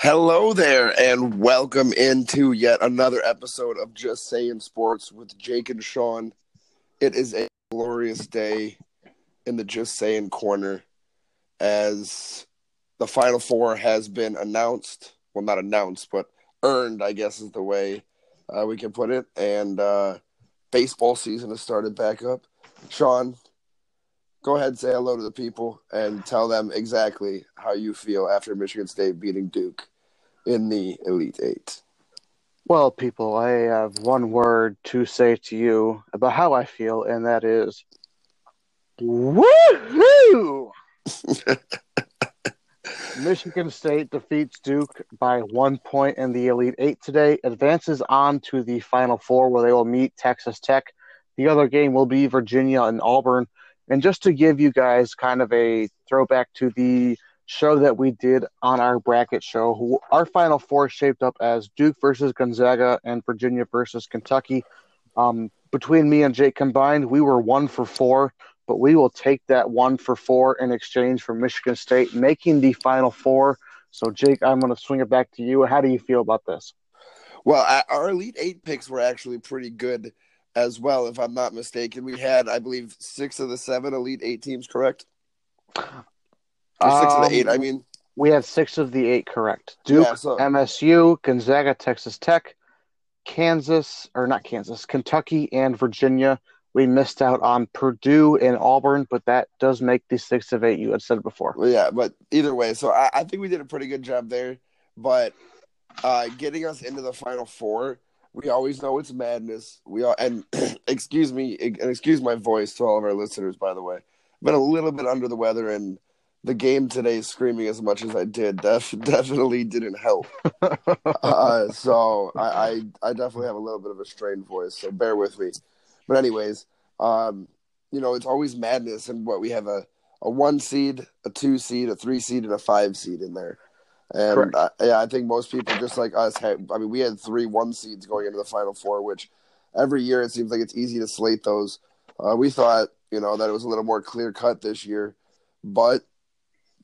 Hello there, and welcome into yet another episode of Just Saying Sports with Jake and Sean. It is a glorious day in the Just Saying corner as the Final Four has been announced. Well, not announced, but earned, I guess is the way uh, we can put it. And uh, baseball season has started back up. Sean, go ahead and say hello to the people and tell them exactly how you feel after Michigan State beating Duke in the Elite Eight. Well, people, I have one word to say to you about how I feel, and that is woohoo! Michigan State defeats Duke by one point in the Elite Eight today, advances on to the Final Four where they will meet Texas Tech. The other game will be Virginia and Auburn. And just to give you guys kind of a throwback to the show that we did on our bracket show, our Final Four shaped up as Duke versus Gonzaga and Virginia versus Kentucky. Um, between me and Jake combined, we were one for four, but we will take that one for four in exchange for Michigan State making the Final Four. So, Jake, I'm going to swing it back to you. How do you feel about this? Well, our Elite Eight picks were actually pretty good as well, if I'm not mistaken. We had, I believe, six of the seven Elite Eight teams, correct? Or six um, of the eight, I um, mean. We had six of the eight correct. Duke, yeah, so... MSU, Gonzaga, Texas Tech, Kansas, or not Kansas, Kentucky, and Virginia. We missed out on Purdue and Auburn, but that does make the six of eight you had said before. Well, yeah, but either way, so I, I think we did a pretty good job there. But uh, getting us into the final four, we always know it's madness. We all and excuse me and excuse my voice to all of our listeners, by the way. I've been a little bit under the weather, and the game today, screaming as much as I did, def- definitely didn't help. uh, so I, I, I definitely have a little bit of a strained voice, so bear with me. But anyways, um, you know, it's always madness, and what we have a a one seed, a two seed, a three seed, and a five seed in there. And I, yeah, I think most people, just like us, had. I mean, we had three one seeds going into the final four, which every year it seems like it's easy to slate those. Uh, we thought, you know, that it was a little more clear cut this year, but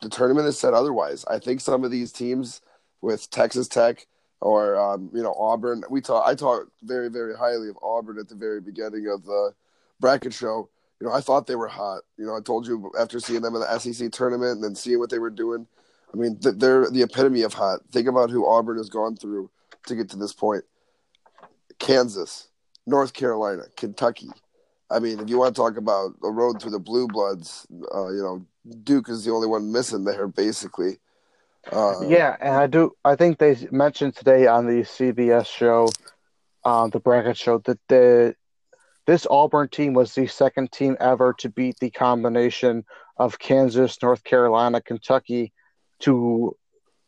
the tournament has said otherwise. I think some of these teams with Texas Tech or um, you know Auburn, we talk. I talked very very highly of Auburn at the very beginning of the bracket show. You know, I thought they were hot. You know, I told you after seeing them in the SEC tournament and then seeing what they were doing I mean, they're the epitome of hot. Think about who Auburn has gone through to get to this point. Kansas, North Carolina, Kentucky. I mean, if you want to talk about a road through the blue bloods, uh, you know, Duke is the only one missing there, basically. Uh, yeah, and I do. I think they mentioned today on the CBS show, uh, the bracket show, that the this Auburn team was the second team ever to beat the combination of Kansas, North Carolina, Kentucky, to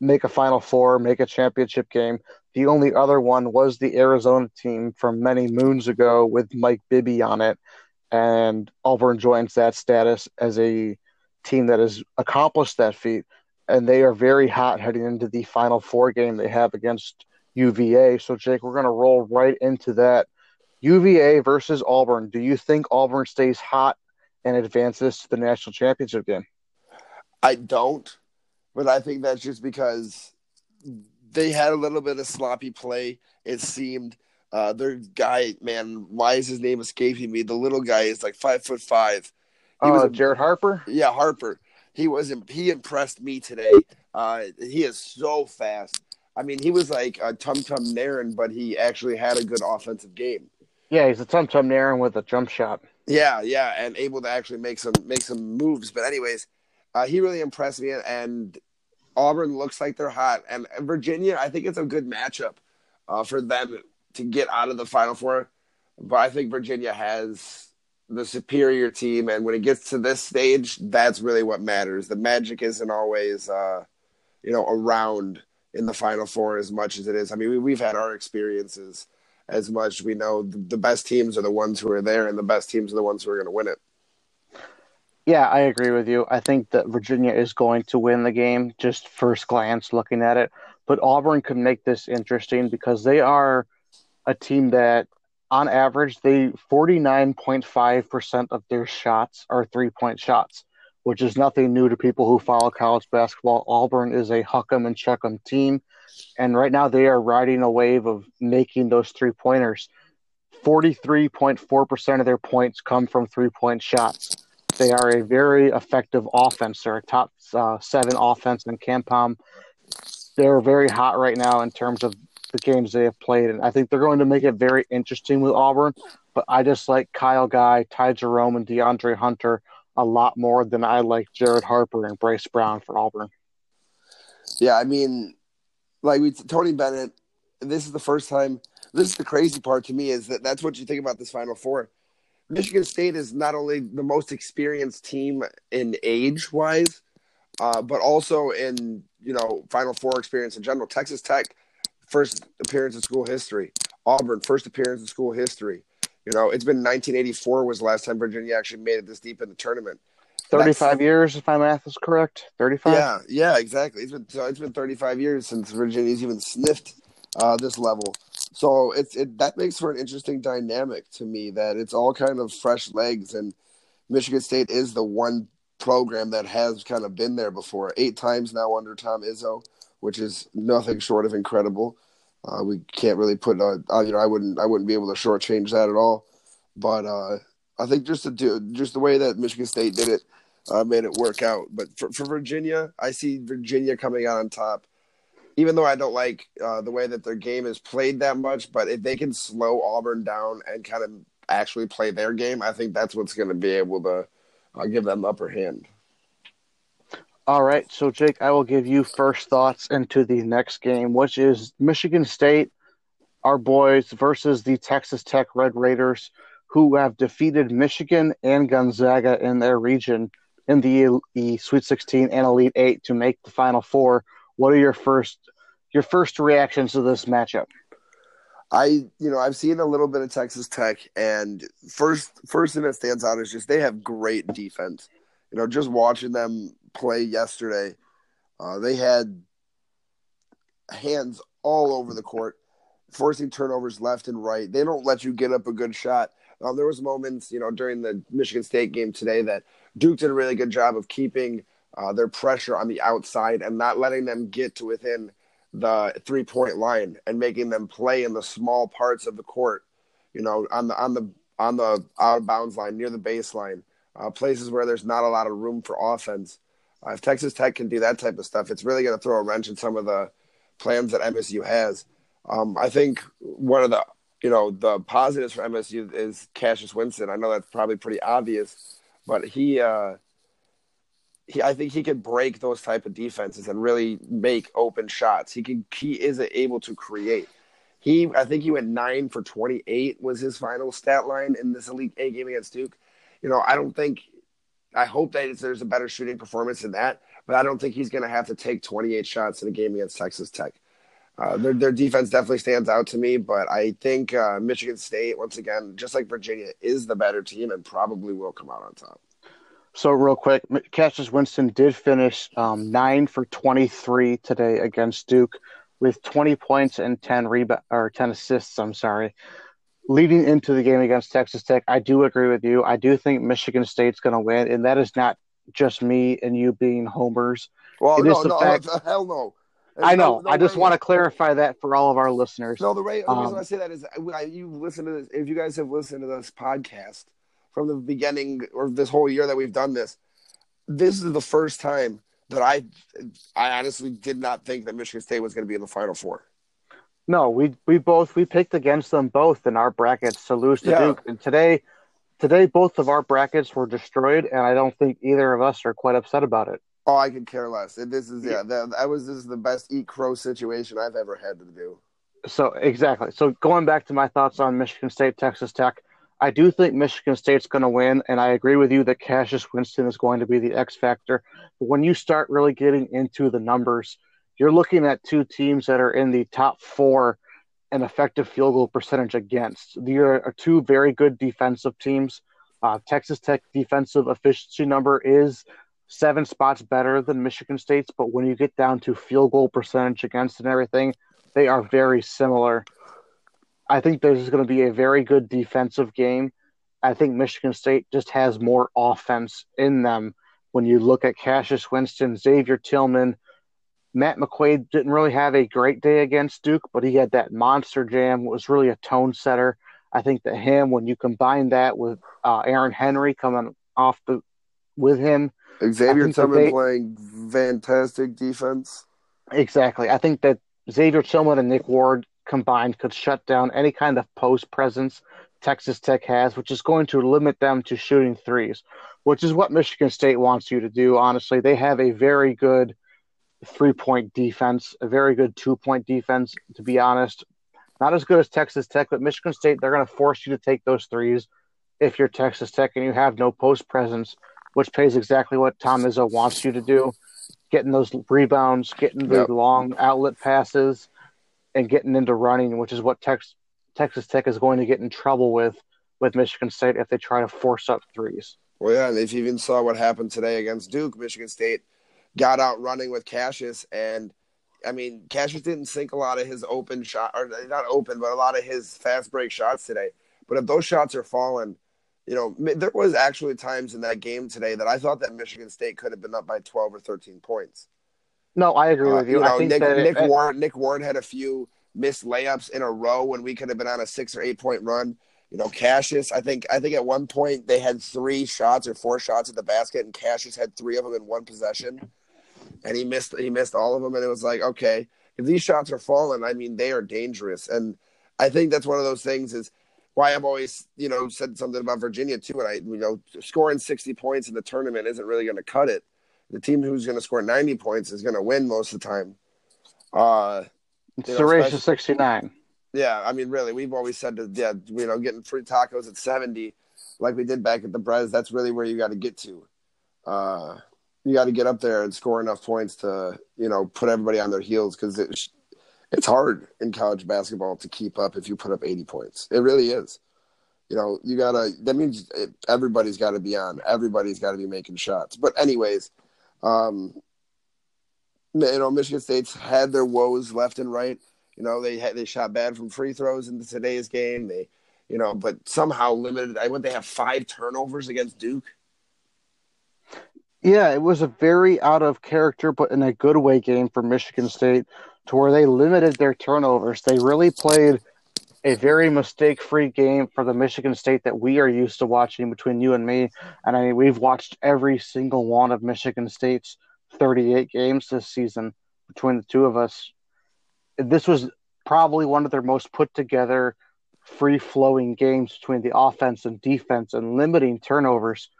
make a Final Four, make a championship game. The only other one was the Arizona team from many moons ago with Mike Bibby on it, and Auburn joins that status as a team that has accomplished that feat, and they are very hot heading into the Final Four game they have against UVA. So, Jake, we're going to roll right into that. UVA versus Auburn. Do you think Auburn stays hot and advances to the national championship game? I don't but I think that's just because they had a little bit of sloppy play. It seemed uh, their guy, man, why is his name escaping me? The little guy is like five foot five. He uh, was a, Jared Harper. Yeah, Harper. He was he impressed me today. Uh, he is so fast. I mean, he was like a Tum Tum Nairn, but he actually had a good offensive game. Yeah, he's a Tum Tum Nairn with a jump shot. Yeah, yeah, and able to actually make some make some moves. But anyways, uh, he really impressed me, and Auburn looks like they're hot, and Virginia, I think it's a good matchup uh, for them to get out of the Final Four. But I think Virginia has the superior team, and when it gets to this stage, that's really what matters. The magic isn't always, uh, you know, around in the Final Four as much as it is. I mean, we, have had our experiences as much. We know the, the best teams are the ones who are there, and the best teams are the ones who are going to win it. Yeah, I agree with you. I think that Virginia is going to win the game, just first glance looking at it. But Auburn could make this interesting because they are a team that, on average, they 49.5% of their shots are three point shots, which is nothing new to people who follow college basketball. Auburn is a huck'em and chuck'em team, and right now they are riding a wave of making those three pointers. 43.4% of their points come from three point shots. They are a very effective offense. They're a top uh, seven offense in KenPom. They're very hot right now in terms of the games they have played, and I think they're going to make it very interesting with Auburn. But I just like Kyle Guy, Ty Jerome, and DeAndre Hunter a lot more than I like Jared Harper and Bryce Brown for Auburn. Yeah, I mean, like we Tony Bennett. This is the first time. This is the crazy part to me is that that's what you think about this Final Four. Michigan State is not only the most experienced team in age wise, uh, but also in you know Final Four experience in general. Texas Tech, first appearance in school history. Auburn, first appearance in school history. You know, it's been 1984 was the last time Virginia actually made it this deep in the tournament. 35 That's, years, if my math is correct. 35. Yeah, yeah, exactly. It's been it's been 35 years since Virginia's even sniffed uh, this level. So it's it that makes for an interesting dynamic to me that it's all kind of fresh legs and Michigan State is the one program that has kind of been there before. Eight times now under Tom Izzo, which is nothing short of incredible. Uh, we can't really put, uh, uh, you know, I wouldn't, I wouldn't be able to shortchange that at all. But uh, I think just to do, just the way that Michigan State did it, uh, made it work out. But for, for Virginia, I see Virginia coming out on top. Even though I don't like uh, the way that their game is played that much, but if they can slow Auburn down and kind of actually play their game, I think that's what's going to be able to uh, give them the upper hand. All right, so Jake, I will give you first thoughts into the next game, which is Michigan State, our boys versus the Texas Tech Red Raiders, who have defeated Michigan and Gonzaga in their region in the, the Sweet 16 and Elite Eight to make the Final Four. What are your first your first reactions to this matchup? I you know I've seen a little bit of Texas Tech, and first first thing that stands out is just they have great defense. You know, just watching them play yesterday, uh, they had hands all over the court, forcing turnovers left and right. They don't let you get up a good shot. Um, there was moments, you know, during the Michigan State game today that Duke did a really good job of keeping uh, their pressure on the outside and not letting them get to within the three point line and making them play in the small parts of the court, you know, on the on the on the out of bounds line near the baseline, uh, places where there's not a lot of room for offense. Uh, if Texas Tech can do that type of stuff, it's really going to throw a wrench in some of the plans that MSU has. Um, I think one of the you know the positives for MSU is Cassius Winston. I know that's probably pretty obvious, but he uh, he I think he could break those type of defenses and really make open shots. He can he is able to create. He I think he went nine for twenty eight was his final stat line in this Elite Eight game against Duke. You know I don't think I hope that there's a better shooting performance than that, but I don't think he's going to have to take 28 shots in a game against Texas Tech. Uh, their their defense definitely stands out to me, but I think uh, Michigan State, once again, just like Virginia, is the better team and probably will come out on top. So, real quick, Cassius Winston did finish um, nine for 23 today against Duke with 20 points and 10 rebound or 10 assists. I'm sorry leading into the game against Texas Tech, I do agree with you. I do think Michigan State's going to win, and that is not just me and you being homers. Well, it no, no, fact, hell no. There's I know. No, no I just way. want to clarify that for all of our listeners. No, the, way, the um, reason I say that is you listen to this. If you guys have listened to this podcast from the beginning or this whole year that we've done this, this is the first time that I, I honestly did not think that Michigan State was going to be in the Final Four. No, we we both we picked against them both in our brackets to lose to yeah. Duke, and today today both of our brackets were destroyed, and I don't think either of us are quite upset about it. Oh, I could care less. This is yeah, that, that was this is the best eat crow situation I've ever had to do. So exactly. So going back to my thoughts on Michigan State, Texas Tech, I do think Michigan State's going to win, and I agree with you that Cassius Winston is going to be the X factor. But when you start really getting into the numbers, you're looking at two teams that are in the top four in effective field goal percentage against. They are two very good defensive teams. Uh, Texas Tech defensive efficiency number is seven spots better than Michigan State's, but when you get down to field goal percentage against and everything, they are very similar. I think this is going to be a very good defensive game. I think Michigan State just has more offense in them when you look at Cassius Winston, Xavier Tillman, Matt McQuaid didn't really have a great day against Duke, but he had that monster jam. Was really a tone setter. I think that him, when you combine that with uh, Aaron Henry coming off the with him, Xavier Tillman they, playing fantastic defense. Exactly. I think that Xavier Tillman and Nick Ward combined could shut down any kind of post presence Texas Tech has, which is going to limit them to shooting threes, which is what Michigan State wants you to do. Honestly, they have a very good three point defense, a very good two point defense, to be honest. Not as good as Texas Tech, but Michigan State, they're going to force you to take those threes if you're Texas Tech and you have no post presence, which pays exactly what Tom Izzo wants you to do getting those rebounds, getting the yep. long outlet passes, and getting into running, which is what Tex- Texas Tech is going to get in trouble with with Michigan State if they try to force up threes. Well, yeah, and if you even saw what happened today against Duke, Michigan State got out running with Cassius, and I mean, Cassius didn't sink a lot of his open shot, or not open, but a lot of his fast break shots today. But if those shots are falling, you know, there was actually times in that game today that I thought that Michigan State could have been up by 12 or 13 points. No, I agree uh, with you. you know, Nick, that, Nick, Ward, Nick Ward had a few missed layups in a row when we could have been on a six or eight point run. You know, Cassius, I think I think at one point they had three shots or four shots at the basket, and Cassius had three of them in one possession, and he missed he missed all of them, and it was like, okay, if these shots are falling, I mean, they are dangerous, and I think that's one of those things is why I've always, you know, said something about Virginia too. And I, you know, scoring 60 points in the tournament isn't really going to cut it. The team who's going to score 90 points is going to win most of the time. Uh, it's the race to 69. Yeah. I mean, really, we've always said that, yeah, you know, getting free tacos at 70, like we did back at the Brez, that's really where you got to get to. Uh, you got to get up there and score enough points to, you know, put everybody on their heels because it, it's hard in college basketball to keep up if you put up 80 points. It really is. You know, you gotta. That means everybody's got to be on. Everybody's got to be making shots. But anyways, um, you know, Michigan State's had their woes left and right. You know, they had, they shot bad from free throws in today's game. They, you know, but somehow limited. I went. They have five turnovers against Duke. Yeah, it was a very out of character, but in a good way game for Michigan State to where they limited their turnovers. They really played a very mistake free game for the Michigan State that we are used to watching between you and me. And I mean, we've watched every single one of Michigan State's 38 games this season between the two of us. This was probably one of their most put together, free flowing games between the offense and defense and limiting turnovers.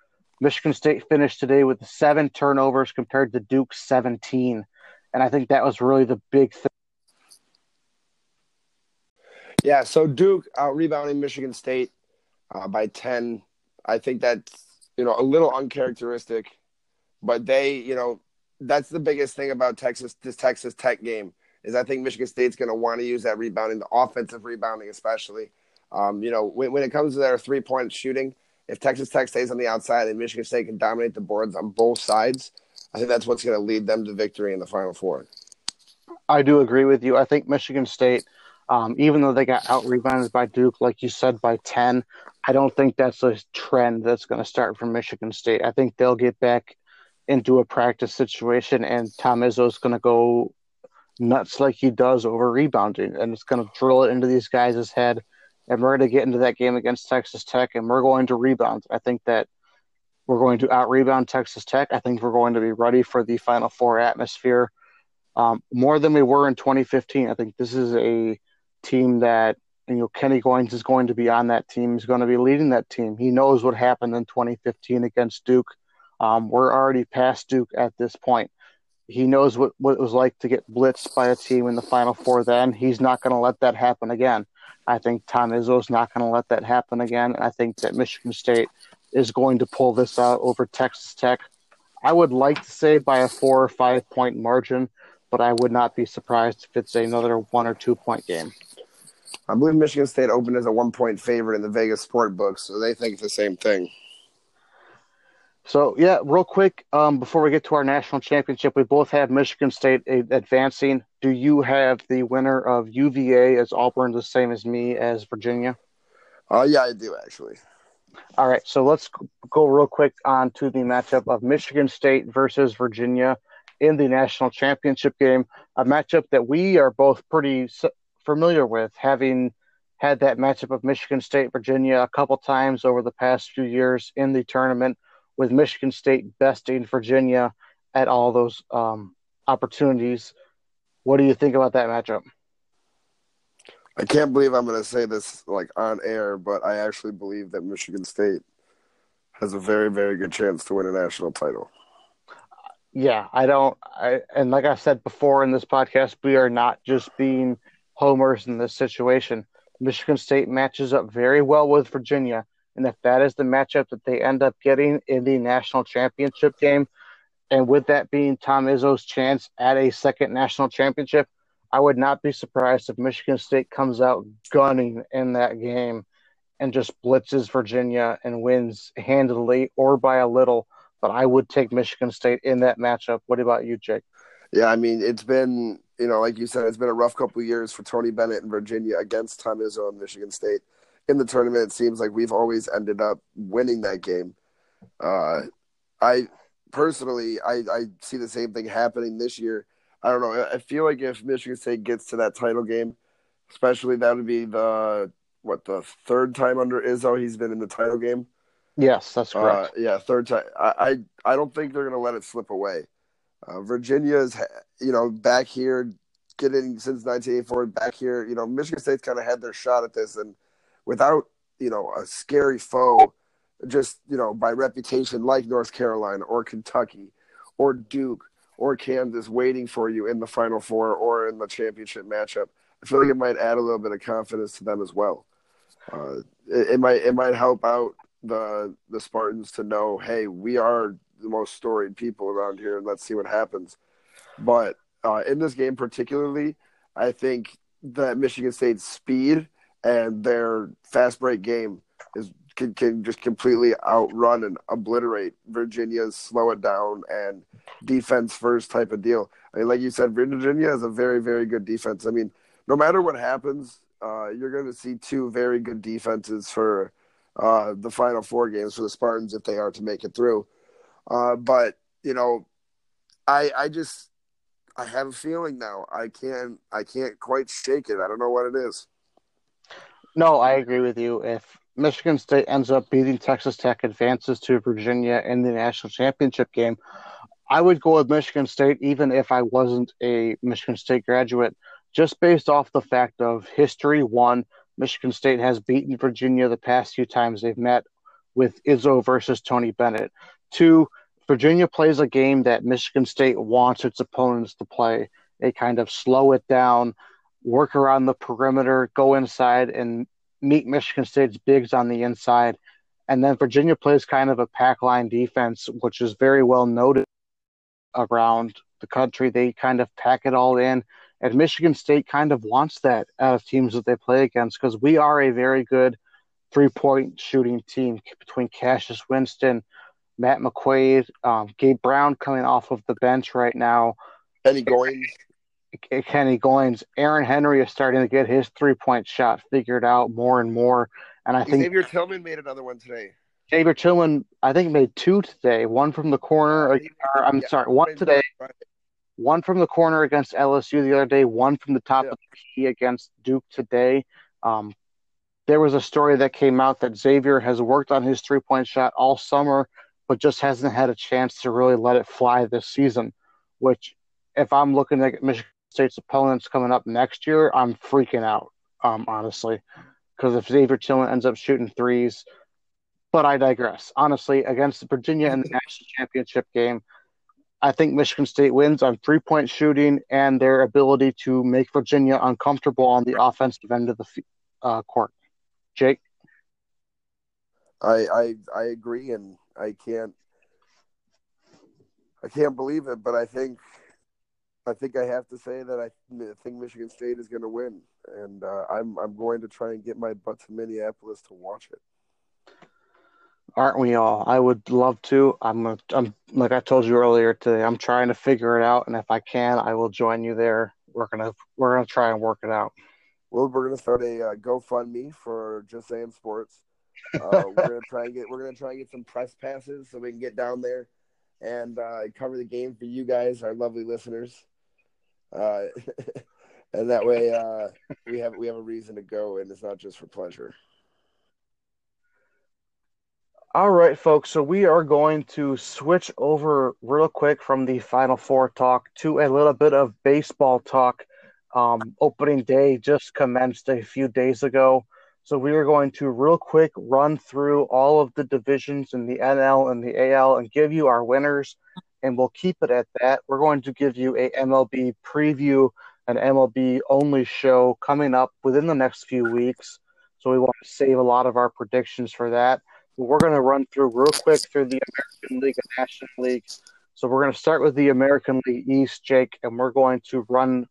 Michigan State finished today with seven turnovers compared to Duke's 17 and I think that was really the big thing. Yeah, so Duke out rebounding Michigan State uh, by ten. I think that's you know a little uncharacteristic, but they you know that's the biggest thing about Texas this Texas Tech game is I think Michigan State's going to want to use that rebounding, the offensive rebounding especially. Um, you know when, when it comes to their three point shooting, if Texas Tech stays on the outside and Michigan State can dominate the boards on both sides, I think that's what's going to lead them to victory in the Final Four. I do agree with you. I think Michigan State, um, even though they got out rebounded by Duke, like you said, by 10, I don't think that's a trend that's going to start for Michigan State. I think they'll get back into a practice situation, and Tom Izzo's going to go nuts like he does over rebounding, and it's going to drill it into these guys' head. And we're going to get into that game against Texas Tech, and we're going to rebound. I think that we're going to out rebound Texas Tech. I think we're going to be ready for the Final Four atmosphere um, more than we were in 2015. I think this is a team that you know Kenny Goins is going to be on that team. He's going to be leading that team. He knows what happened in 2015 against Duke. Um, we're already past Duke at this point. He knows what, what it was like to get blitzed by a team in the Final Four. Then he's not going to let that happen again. I think Tom Izzo's not going to let that happen again. And I think that Michigan State is going to pull this out over Texas Tech. I would like to say by a four or five point margin, but I would not be surprised if it's another one or two point game. I believe Michigan State opened as a one point favorite in the Vegas sport books, so they think the same thing. So yeah, real quick, um, before we get to our national championship, we both have Michigan State advancing. Do you have the winner of UVA as Auburn the same as me as Virginia? Oh uh, yeah, I do actually. All right, so let's go real quick on to the matchup of Michigan State versus Virginia in the national championship game, a matchup that we are both pretty familiar with, having had that matchup of Michigan State Virginia a couple times over the past few years in the tournament, with Michigan State besting Virginia at all those um, opportunities. What do you think about that matchup? I can't believe I'm going to say this like on air, but I actually believe that Michigan State has a very, very good chance to win a national title. Yeah, I don't. I, and like I said before in this podcast, we are not just being homers in this situation. Michigan State matches up very well with Virginia, and if that is the matchup that they end up getting in the national championship game, and with that being Tom Izzo's chance at a second national championship, I would not be surprised if Michigan State comes out gunning in that game and just blitzes Virginia and wins handily or by a little. But I would take Michigan State in that matchup. What about you, Jake? Yeah, I mean, it's been, you know, like you said, it's been a rough couple of years for Tony Bennett and Virginia against Tom Izzo and Michigan State. In the tournament, it seems like we've always ended up winning that game. Uh, I personally, I, I see the same thing happening this year. I don't know. I feel like if Michigan State gets to that title game, especially that would be the what the third time under Izzo he's been in the title game. Yes, that's correct. Uh, yeah, third time. I, I, I don't think they're going to let it slip away. Uh, Virginia's you know back here, getting since 1984 back here. You know Michigan State's kind of had their shot at this, and without you know a scary foe just you know by reputation like North Carolina or Kentucky or Duke or Kansas waiting for you in the Final Four or in the championship matchup. I feel like it might add a little bit of confidence to them as well. Uh, it, it, might it might help out the the Spartans to know, hey, we are the most storied people around here, and let's see what happens. But uh, in this game particularly, I think that Michigan State's speed and their fast break game is can, can just completely outrun and obliterate Virginia's slow it down and defense first type of deal. I mean, like you said, Virginia has a very, very good defense. I mean, no matter what happens, uh, you're going to see two very good defenses for uh, the final four games for the Spartans if they are to make it through. Uh, but you know, I I just I have a feeling now. I can't I can't quite shake it. I don't know what it is. No, I agree with you. If Michigan State ends up beating Texas Tech, advances to Virginia in the national championship game, I would go with Michigan State even if I wasn't a Michigan State graduate, just based off the fact of history. One, Michigan State has beaten Virginia the past few times they've met with Izzo versus Tony Bennett. Two, Virginia plays a game that Michigan State wants its opponents to play. They kind of slow it down, work around the perimeter, go inside, and meet Michigan State's bigs on the inside. And then Virginia plays kind of a pack line defense, which is very well noted around the country. They kind of pack it all in. And Michigan State kind of wants that out of teams that they play against because we are a very good three point shooting team between Cassius Winston, Matt McQuaid, um, Gabe Brown coming off of the bench right now. Kenny Goins. Kenny Goins. Aaron Henry is starting to get his three point shot figured out more and more. And I think Xavier Tillman made another one today. Xavier Tillman, I think, made two today. One from the corner. Or, I'm yeah, sorry, one today. One from the corner against LSU the other day. One from the top yeah. of the key against Duke today. Um, there was a story that came out that Xavier has worked on his three point shot all summer, but just hasn't had a chance to really let it fly this season. Which, if I'm looking at Michigan State's opponents coming up next year, I'm freaking out, um, honestly. Because if Xavier Tillman ends up shooting threes, but I digress. Honestly, against Virginia in the national championship game, I think Michigan State wins on three point shooting and their ability to make Virginia uncomfortable on the offensive end of the uh, court. Jake, I, I I agree, and I can't I can't believe it, but I think I think I have to say that I think Michigan State is going to win, and uh, I'm I'm going to try and get my butt to Minneapolis to watch it. Aren't we all? I would love to. I'm a, I'm like I told you earlier today. I'm trying to figure it out, and if I can, I will join you there. We're gonna we're gonna try and work it out. Well, we're gonna start a uh, GoFundMe for Just Saying Sports. Uh, we're gonna try and get we're gonna try and get some press passes so we can get down there and uh, cover the game for you guys, our lovely listeners. Uh, and that way uh, we have we have a reason to go, and it's not just for pleasure. All right, folks. So we are going to switch over real quick from the Final Four talk to a little bit of baseball talk. Um, opening day just commenced a few days ago. So we are going to real quick run through all of the divisions in the NL and the AL and give you our winners, and we'll keep it at that. We're going to give you a MLB preview, an MLB only show coming up within the next few weeks. So we want to save a lot of our predictions for that. But we're going to run through real quick through the American League and National League. So we're going to start with the American League East, Jake, and we're going to run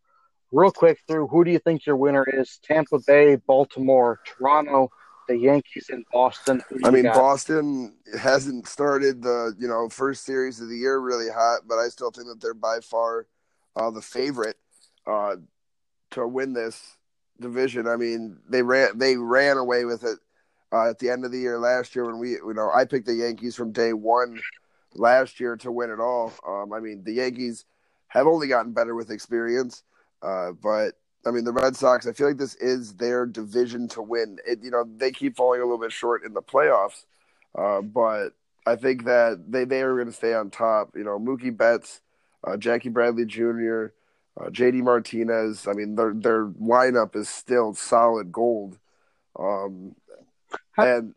real quick through who do you think your winner is? Tampa Bay, Baltimore, Toronto, the Yankees, and Boston. I mean, got? Boston hasn't started the you know first series of the year really hot, but I still think that they're by far uh, the favorite uh, to win this division. I mean, they ran they ran away with it uh, at the end of the year last year when we you know I picked the Yankees from day one last year to win it all. Um, I mean, the Yankees have only gotten better with experience. Uh, but I mean, the Red Sox, I feel like this is their division to win. It, you know, they keep falling a little bit short in the playoffs, uh, but I think that they, they are going to stay on top. You know, Mookie Betts, uh, Jackie Bradley Jr., uh, JD Martinez. I mean, their their lineup is still solid gold. Um, how, and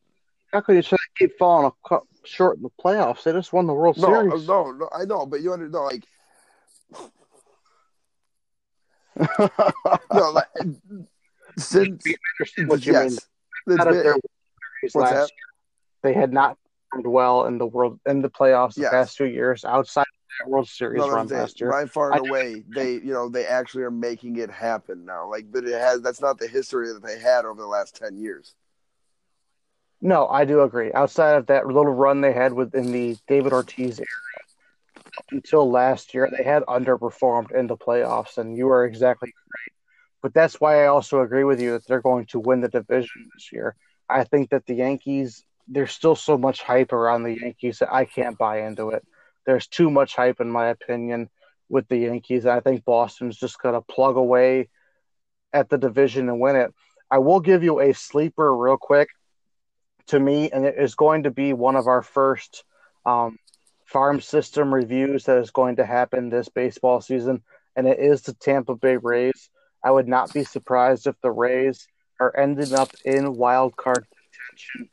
how could you say they keep falling short in the playoffs? They just won the World no, Series. No, no, I know, but you understand, like no, like, since what you yes, mean. Out of their last year, they had not performed well in the world in the playoffs the yes. past two years outside of that World Series no, run last year. By far and away, they you know they actually are making it happen now. Like, but it has that's not the history that they had over the last ten years. No, I do agree. Outside of that little run they had within the David Ortiz era, until last year, they had underperformed in the playoffs, and you are exactly right. But that's why I also agree with you that they're going to win the division this year. I think that the Yankees, there's still so much hype around the Yankees that I can't buy into it. There's too much hype, in my opinion, with the Yankees. I think Boston's just going to plug away at the division and win it. I will give you a sleeper real quick to me, and it is going to be one of our first um, farm system reviews that is going to happen this baseball season, and it is the Tampa Bay Rays. I would not be surprised if the Rays are ending up in wild card contention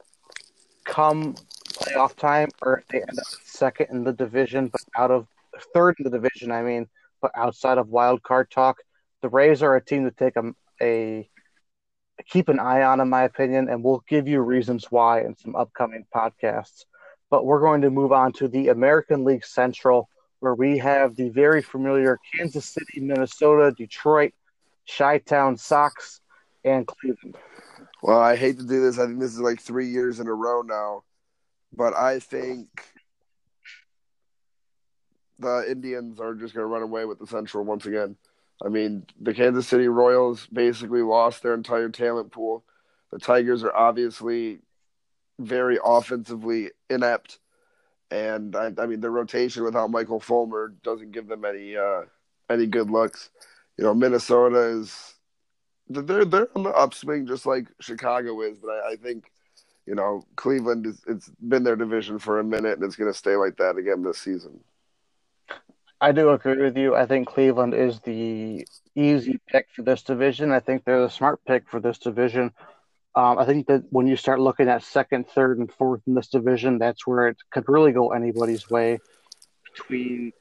come playoff time, or if they end up second in the division, but out of third in the division, I mean, but outside of wild card talk, the Rays are a team to take a, a keep an eye on, in my opinion, and we'll give you reasons why in some upcoming podcasts but we're going to move on to the American League Central, where we have the very familiar Kansas City, Minnesota, Detroit, Chi Town Sox, and Cleveland. Well, I hate to do this. I think this is like three years in a row now, but I think the Indians are just going to run away with the Central once again. I mean, the Kansas City Royals basically lost their entire talent pool. The Tigers are obviously very offensively inept, and I, I mean the rotation without Michael Fulmer doesn't give them any uh, any good looks. You know, Minnesota is they're they're on the upswing just like Chicago is, but I, I think you know Cleveland is it's been their division for a minute and it's going to stay like that again this season. I do agree with you. I think Cleveland is the easy pick for this division. I think they're the smart pick for this division. Um, I think that when you start looking at second, third, and fourth in this division, that's where it could really go anybody's way between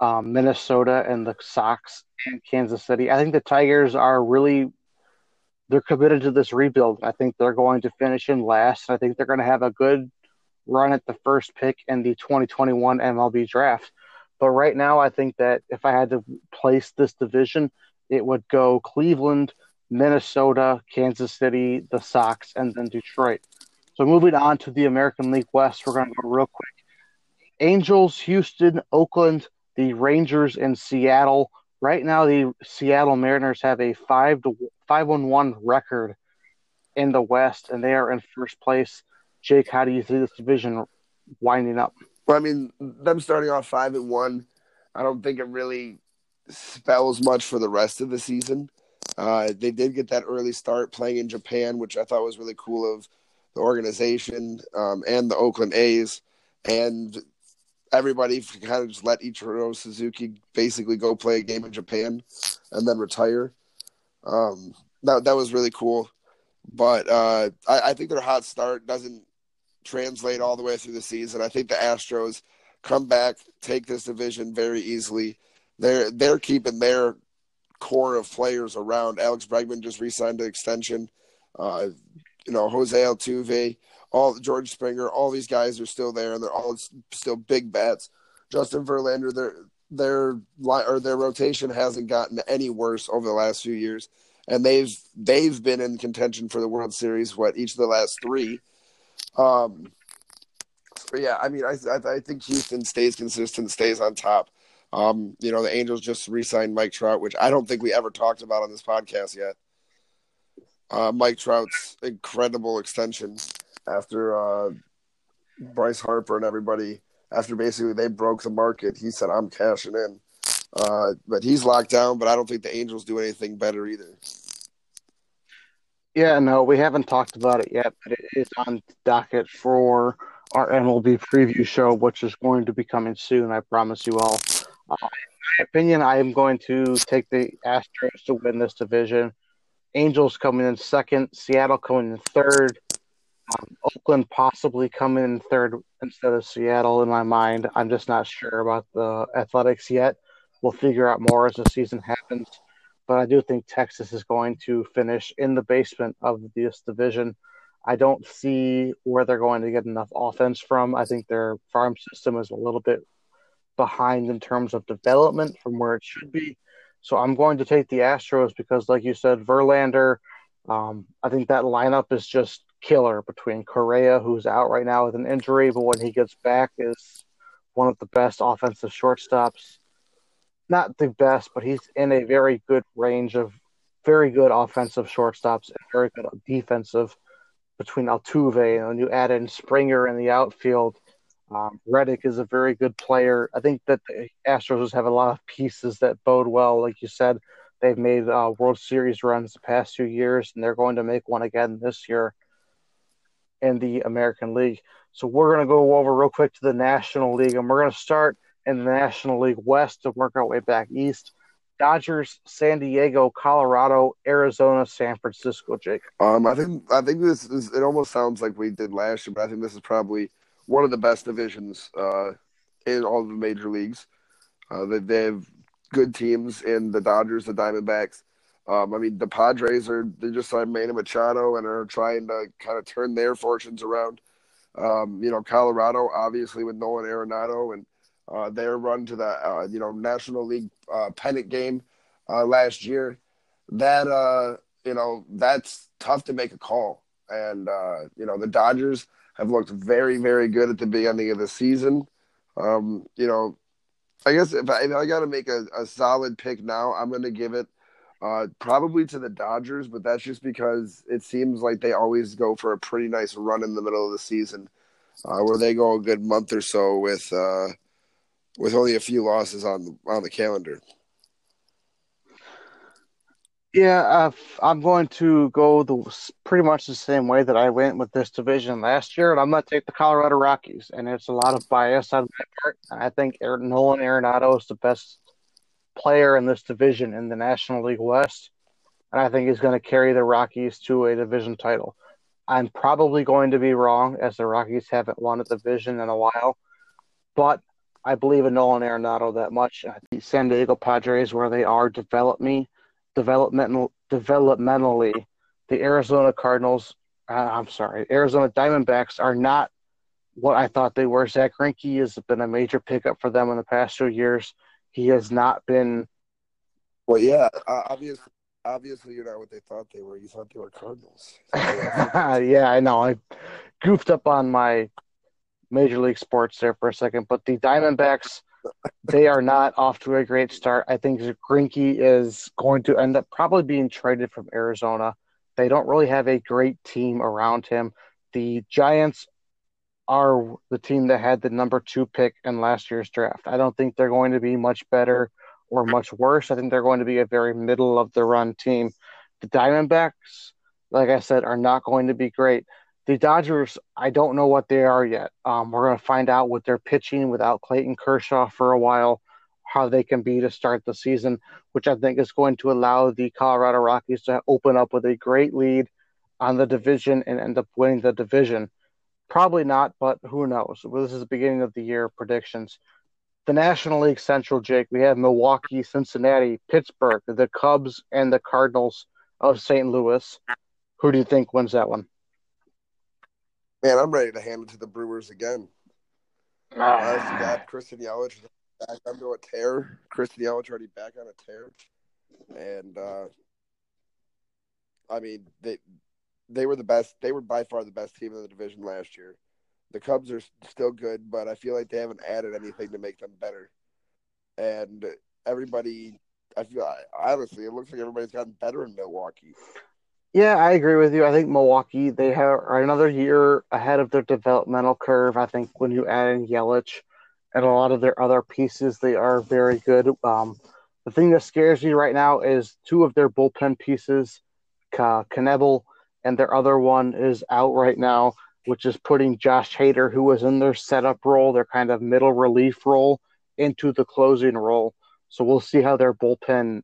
um, Minnesota and the Sox and Kansas City. I think the Tigers are really they're committed to this rebuild. I think they're going to finish in last. I think they're going to have a good run at the first pick in the 2021 MLB draft. But right now, I think that if I had to place this division, it would go Cleveland – Minnesota, Kansas City, the Sox, and then Detroit. So moving on to the American League West, we're going to go real quick. Angels, Houston, Oakland, the Rangers, and Seattle. Right now, the Seattle Mariners have a five to five on one record in the West, and they are in first place. Jake, how do you see this division winding up? Well, I mean, them starting off five and one, I don't think it really spells much for the rest of the season. Uh, they did get that early start playing in Japan, which I thought was really cool of the organization um, and the Oakland A's, and everybody kind of just let Ichiro Suzuki basically go play a game in Japan and then retire. Um, that that was really cool, but uh, I, I think their hot start doesn't translate all the way through the season. I think the Astros come back, take this division very easily. They're they're keeping their core of players around. Alex Bregman just re-signed an extension. Uh, you know, Jose Altuve, all George Springer, all these guys are still there, and they're all still big bats. Justin Verlander, their their or their rotation hasn't gotten any worse over the last few years, and they've they've been in contention for the World Series. What each of the last three. Um, yeah, I mean, I, I think Houston stays consistent, stays on top. Um, you know, the Angels just re-signed Mike Trout, which I don't think we ever talked about on this podcast yet. Uh, Mike Trout's incredible extension after uh, Bryce Harper and everybody, after basically they broke the market, he said, "I'm cashing in." Uh, but he's locked down. But I don't think the Angels do anything better either. Yeah, no, we haven't talked about it yet, but it is on docket for our MLB preview show, which is going to be coming soon. I promise you all. Uh, my opinion, I am going to take the Astros to win this division. Angels coming in second, Seattle coming in third, um, Oakland possibly coming in third instead of Seattle. In my mind, I'm just not sure about the Athletics yet. We'll figure out more as the season happens but I do think Texas is going to finish in the basement of this division. I don't see where they're going to get enough offense from. I think their farm system is a little bit behind in terms of development from where it should be. So I'm going to take the Astros because, like you said, Verlander. Um, I think that lineup is just killer between Correa, who's out right now with an injury, but when he gets back, is one of the best offensive shortstops not the best, but he's in a very good range of very good offensive shortstops and very good defensive between Altuve and when you add in Springer in the outfield. Um, Reddick is a very good player. I think that the Astros have a lot of pieces that bode well. Like you said, they've made uh, World Series runs the past few years, and they're going to make one again this year in the American League. So we're going to go over real quick to the National League, and we're going to start in the National League West to work our way back east. Dodgers, San Diego, Colorado, Arizona, San Francisco. Jake. Um, I think I think this is. It almost sounds like we did last year, but I think this is probably one of the best divisions uh, in all of the major leagues. Uh, they, they have good teams in the Dodgers, the Diamondbacks. Um, I mean, the Padres are they just signed Manny Machado and are trying to kind of turn their fortunes around. Um, you know, Colorado obviously with Nolan Arenado and uh, their run to the uh, you know National League uh, pennant game uh, last year. That uh, you know that's tough to make a call, and uh, you know the Dodgers have looked very very good at the beginning of the season. Um, you know, I guess if I, I got to make a, a, solid pick now, I'm going to give it uh, probably to the Dodgers, but that's just because it seems like they always go for a pretty nice run in the middle of the season, uh, where they go a good month or so with uh, with only a few losses on the, on the calendar. Yeah, I'm going to go the pretty much the same way that I went with this division last year, and I'm going to take the Colorado Rockies. And it's a lot of bias on my part. I think Aaron, Nolan Arenado is the best player in this division in the National League West, and I think he's going to carry the Rockies to a division title. I'm probably going to be wrong, as the Rockies haven't won a division in a while, but I believe in Nolan Arenado that much. The San Diego Padres, where they are develop me, developmental, developmentally, the Arizona Cardinals, uh, I'm sorry, Arizona Diamondbacks are not what I thought they were. Zack Greinke has been a major pickup for them in the past two years. He has not been. Well, yeah, obviously, obviously you're not what they thought they were. You thought they were Cardinals. yeah, I know. I goofed up on my Major League Sports there for a second, but the Diamondbacks, they are not off to a great start. I think Greinke is going to end up probably being traded from Arizona. They don't really have a great team around him. The Giants are the team that had the number two pick in last year's draft. I don't think they're going to be much better or much worse. I think they're going to be a very middle of the run team. The Diamondbacks, like I said, are not going to be great. The Dodgers, I don't know what they are yet. Um, we're going to find out what they're pitching without Clayton Kershaw for a while, how they can be to start the season, which I think is going to allow the Colorado Rockies to open up with a great lead on the division and end up winning the division. Probably not, but who knows? Well, this is the beginning of the year predictions. The National League Central, Jake, we have Milwaukee, Cincinnati, Pittsburgh, the Cubs, and the Cardinals of St. Louis. Who do you think wins that one? Man, I'm ready to hand it to the Brewers again. Ah. Uh, got Christian Yelich back onto a tear. Christian Yelich already back on a tear, and uh, I mean they they were the best. They were by far the best team in the division last year. The Cubs are still good, but I feel like they haven't added anything to make them better. And everybody, I feel honestly, it looks like everybody's gotten better in Milwaukee. Yeah, I agree with you. I think Milwaukee they have another year ahead of their developmental curve. I think when you add in Yelich and a lot of their other pieces, they are very good. Um, the thing that scares me right now is two of their bullpen pieces, uh, Knebel and their other one is out right now, which is putting Josh Hader, who was in their setup role, their kind of middle relief role, into the closing role. So we'll see how their bullpen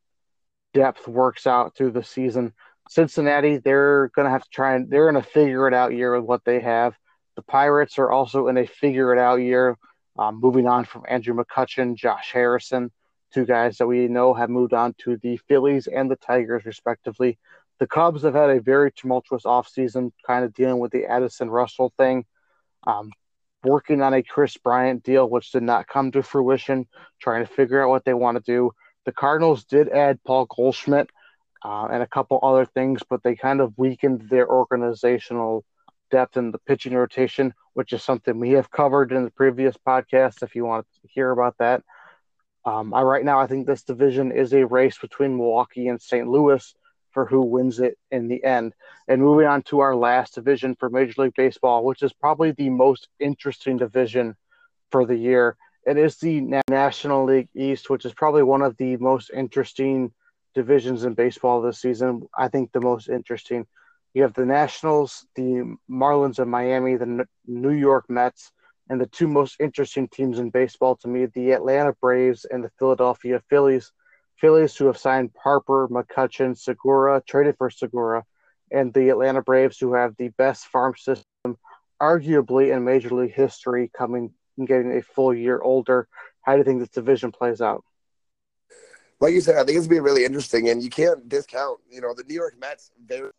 depth works out through the season. Cincinnati, they're going to have to try and they're in a figure it out year with what they have. The Pirates are also in a figure it out year, um, moving on from Andrew McCutchen, Josh Harrison, two guys that we know have moved on to the Phillies and the Tigers, respectively. The Cubs have had a very tumultuous offseason, kind of dealing with the Addison Russell thing, um, working on a Kris Bryant deal, which did not come to fruition, trying to figure out what they want to do. The Cardinals did add Paul Goldschmidt uh, and a couple other things, but they kind of weakened their organizational depth in the pitching rotation, which is something we have covered in the previous podcast. If you want to hear about that, um, I right now I think this division is a race between Milwaukee and St. Louis for who wins it in the end. And moving on to our last division for Major League Baseball, which is probably the most interesting division for the year. It is the National League East, which is probably one of the most interesting divisions in baseball this season. I think the most interesting. You have the Nationals, the Marlins of Miami, the New York Mets, and the two most interesting teams in baseball to me, the Atlanta Braves and the Philadelphia Phillies. Phillies who have signed Harper, McCutchen, Segura, traded for Segura, and the Atlanta Braves who have the best farm system, arguably in Major League history, coming and getting a full year older. How do you think this division plays out? Like you said, I think it's gonna be really interesting, and you can't discount. You know, the New York Mets, very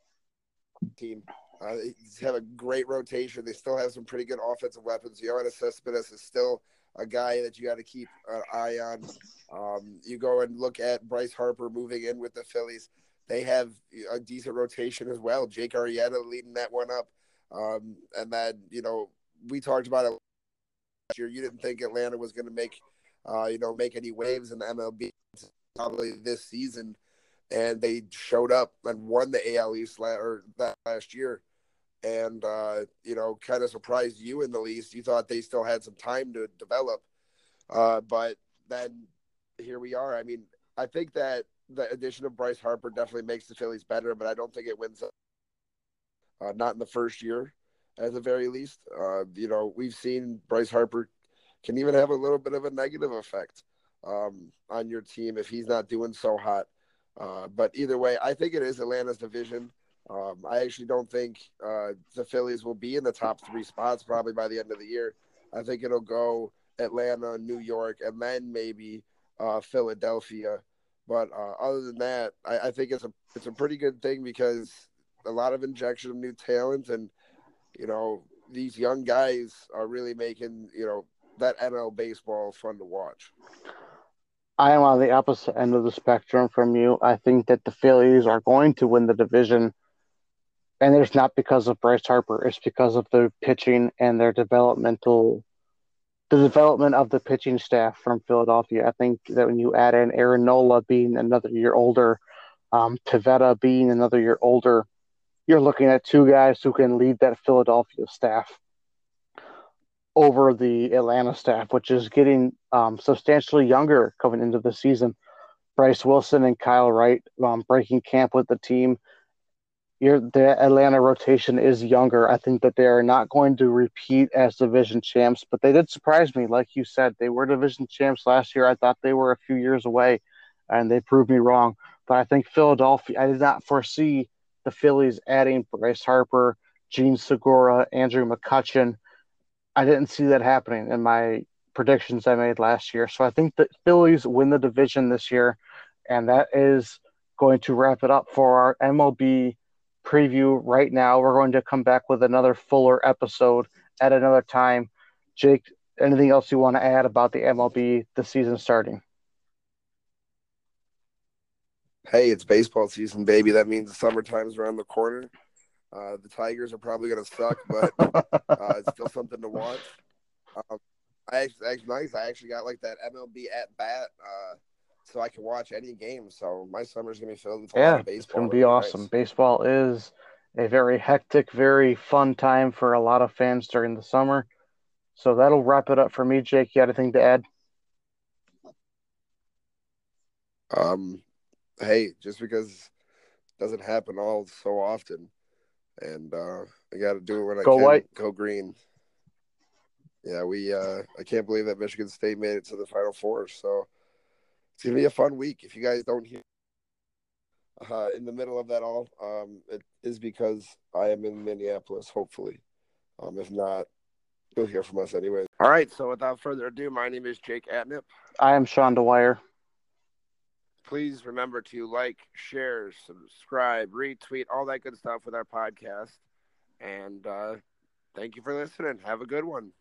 team. Uh, they have a great rotation. They still have some pretty good offensive weapons. Yoenis Cespedes is still a guy that you got to keep an eye on. Um, you go and look at Bryce Harper moving in with the Phillies. They have a decent rotation as well. Jake Arrieta leading that one up. Um, and then, you know, we talked about it last year. You didn't think Atlanta was going to make, uh, you know, make any waves in the MLB probably this season. And they showed up and won the AL East la- or that last year and uh, you know, kind of surprised you in the least. You thought they still had some time to develop, uh, but then here we are. I mean, I think that the addition of Bryce Harper definitely makes the Phillies better, but I don't think it wins. Uh, not in the first year, at the very least. Uh, you know, we've seen Bryce Harper can even have a little bit of a negative effect um, on your team if he's not doing so hot. Uh, but either way, I think it is Atlanta's division. Um, I actually don't think uh, the Phillies will be in the top three spots probably by the end of the year. I think it'll go Atlanta, New York, and then maybe uh, Philadelphia. But uh, other than that, I, I, think it's a it's a pretty good thing because a lot of injection of new talent, and you know these young guys are really making you know that NL baseball fun to watch. I am on the opposite end of the spectrum from you. I think that the Phillies are going to win the division and it's not because of Bryce Harper. It's because of their pitching and their developmental, the development of the pitching staff from Philadelphia. I think that when you add in Aaron Nola being another year older, um, being another year older, you're looking at two guys who can lead that Philadelphia staff. Over the Atlanta staff, which is getting um, substantially younger coming into the season. Bryse Wilson and Kyle Wright um, breaking camp with the team. The Atlanta rotation is younger. I think that they are not going to repeat as division champs, but they did surprise me. Like you said, they were division champs last year. I thought they were a few years away, and they proved me wrong. But I think Philadelphia, I did not foresee the Phillies adding Bryce Harper, Jean Segura, Andrew McCutchen. I didn't see that happening in my predictions I made last year. So I think the Phillies win the division this year, and that is going to wrap it up for our MLB preview right now. We're going to come back with another fuller episode at another time. Jake, anything else you want to add about the MLB the season starting? Hey, it's baseball season, baby. That means the summertime's around the corner. Uh, the Tigers are probably going to suck, but uh, it's still something to watch. Um, I actually, actually, nice. I actually got like that MLB at bat, uh, so I can watch any game. So my summer's gonna be filled with yeah, baseball. It's gonna be awesome. Nice. Baseball is a very hectic, very fun time for a lot of fans during the summer. So that'll wrap it up for me, Jake. You got anything to add? Um, hey, just because it doesn't happen all so often, and uh, I got to do it when I go can. White. Go green. Yeah, we. Uh, I can't believe that Michigan State made it to the Final Four. So it's gonna be a fun week. If you guys don't hear uh, in the middle of that all, um, it is because I am in Minneapolis. Hopefully, um, if not, you'll hear from us anyway. All right. So without further ado, my name is Jake Atnip. I am Sean Dwyer. Please remember to like, share, subscribe, retweet, all that good stuff with our podcast. And uh, thank you for listening. Have a good one.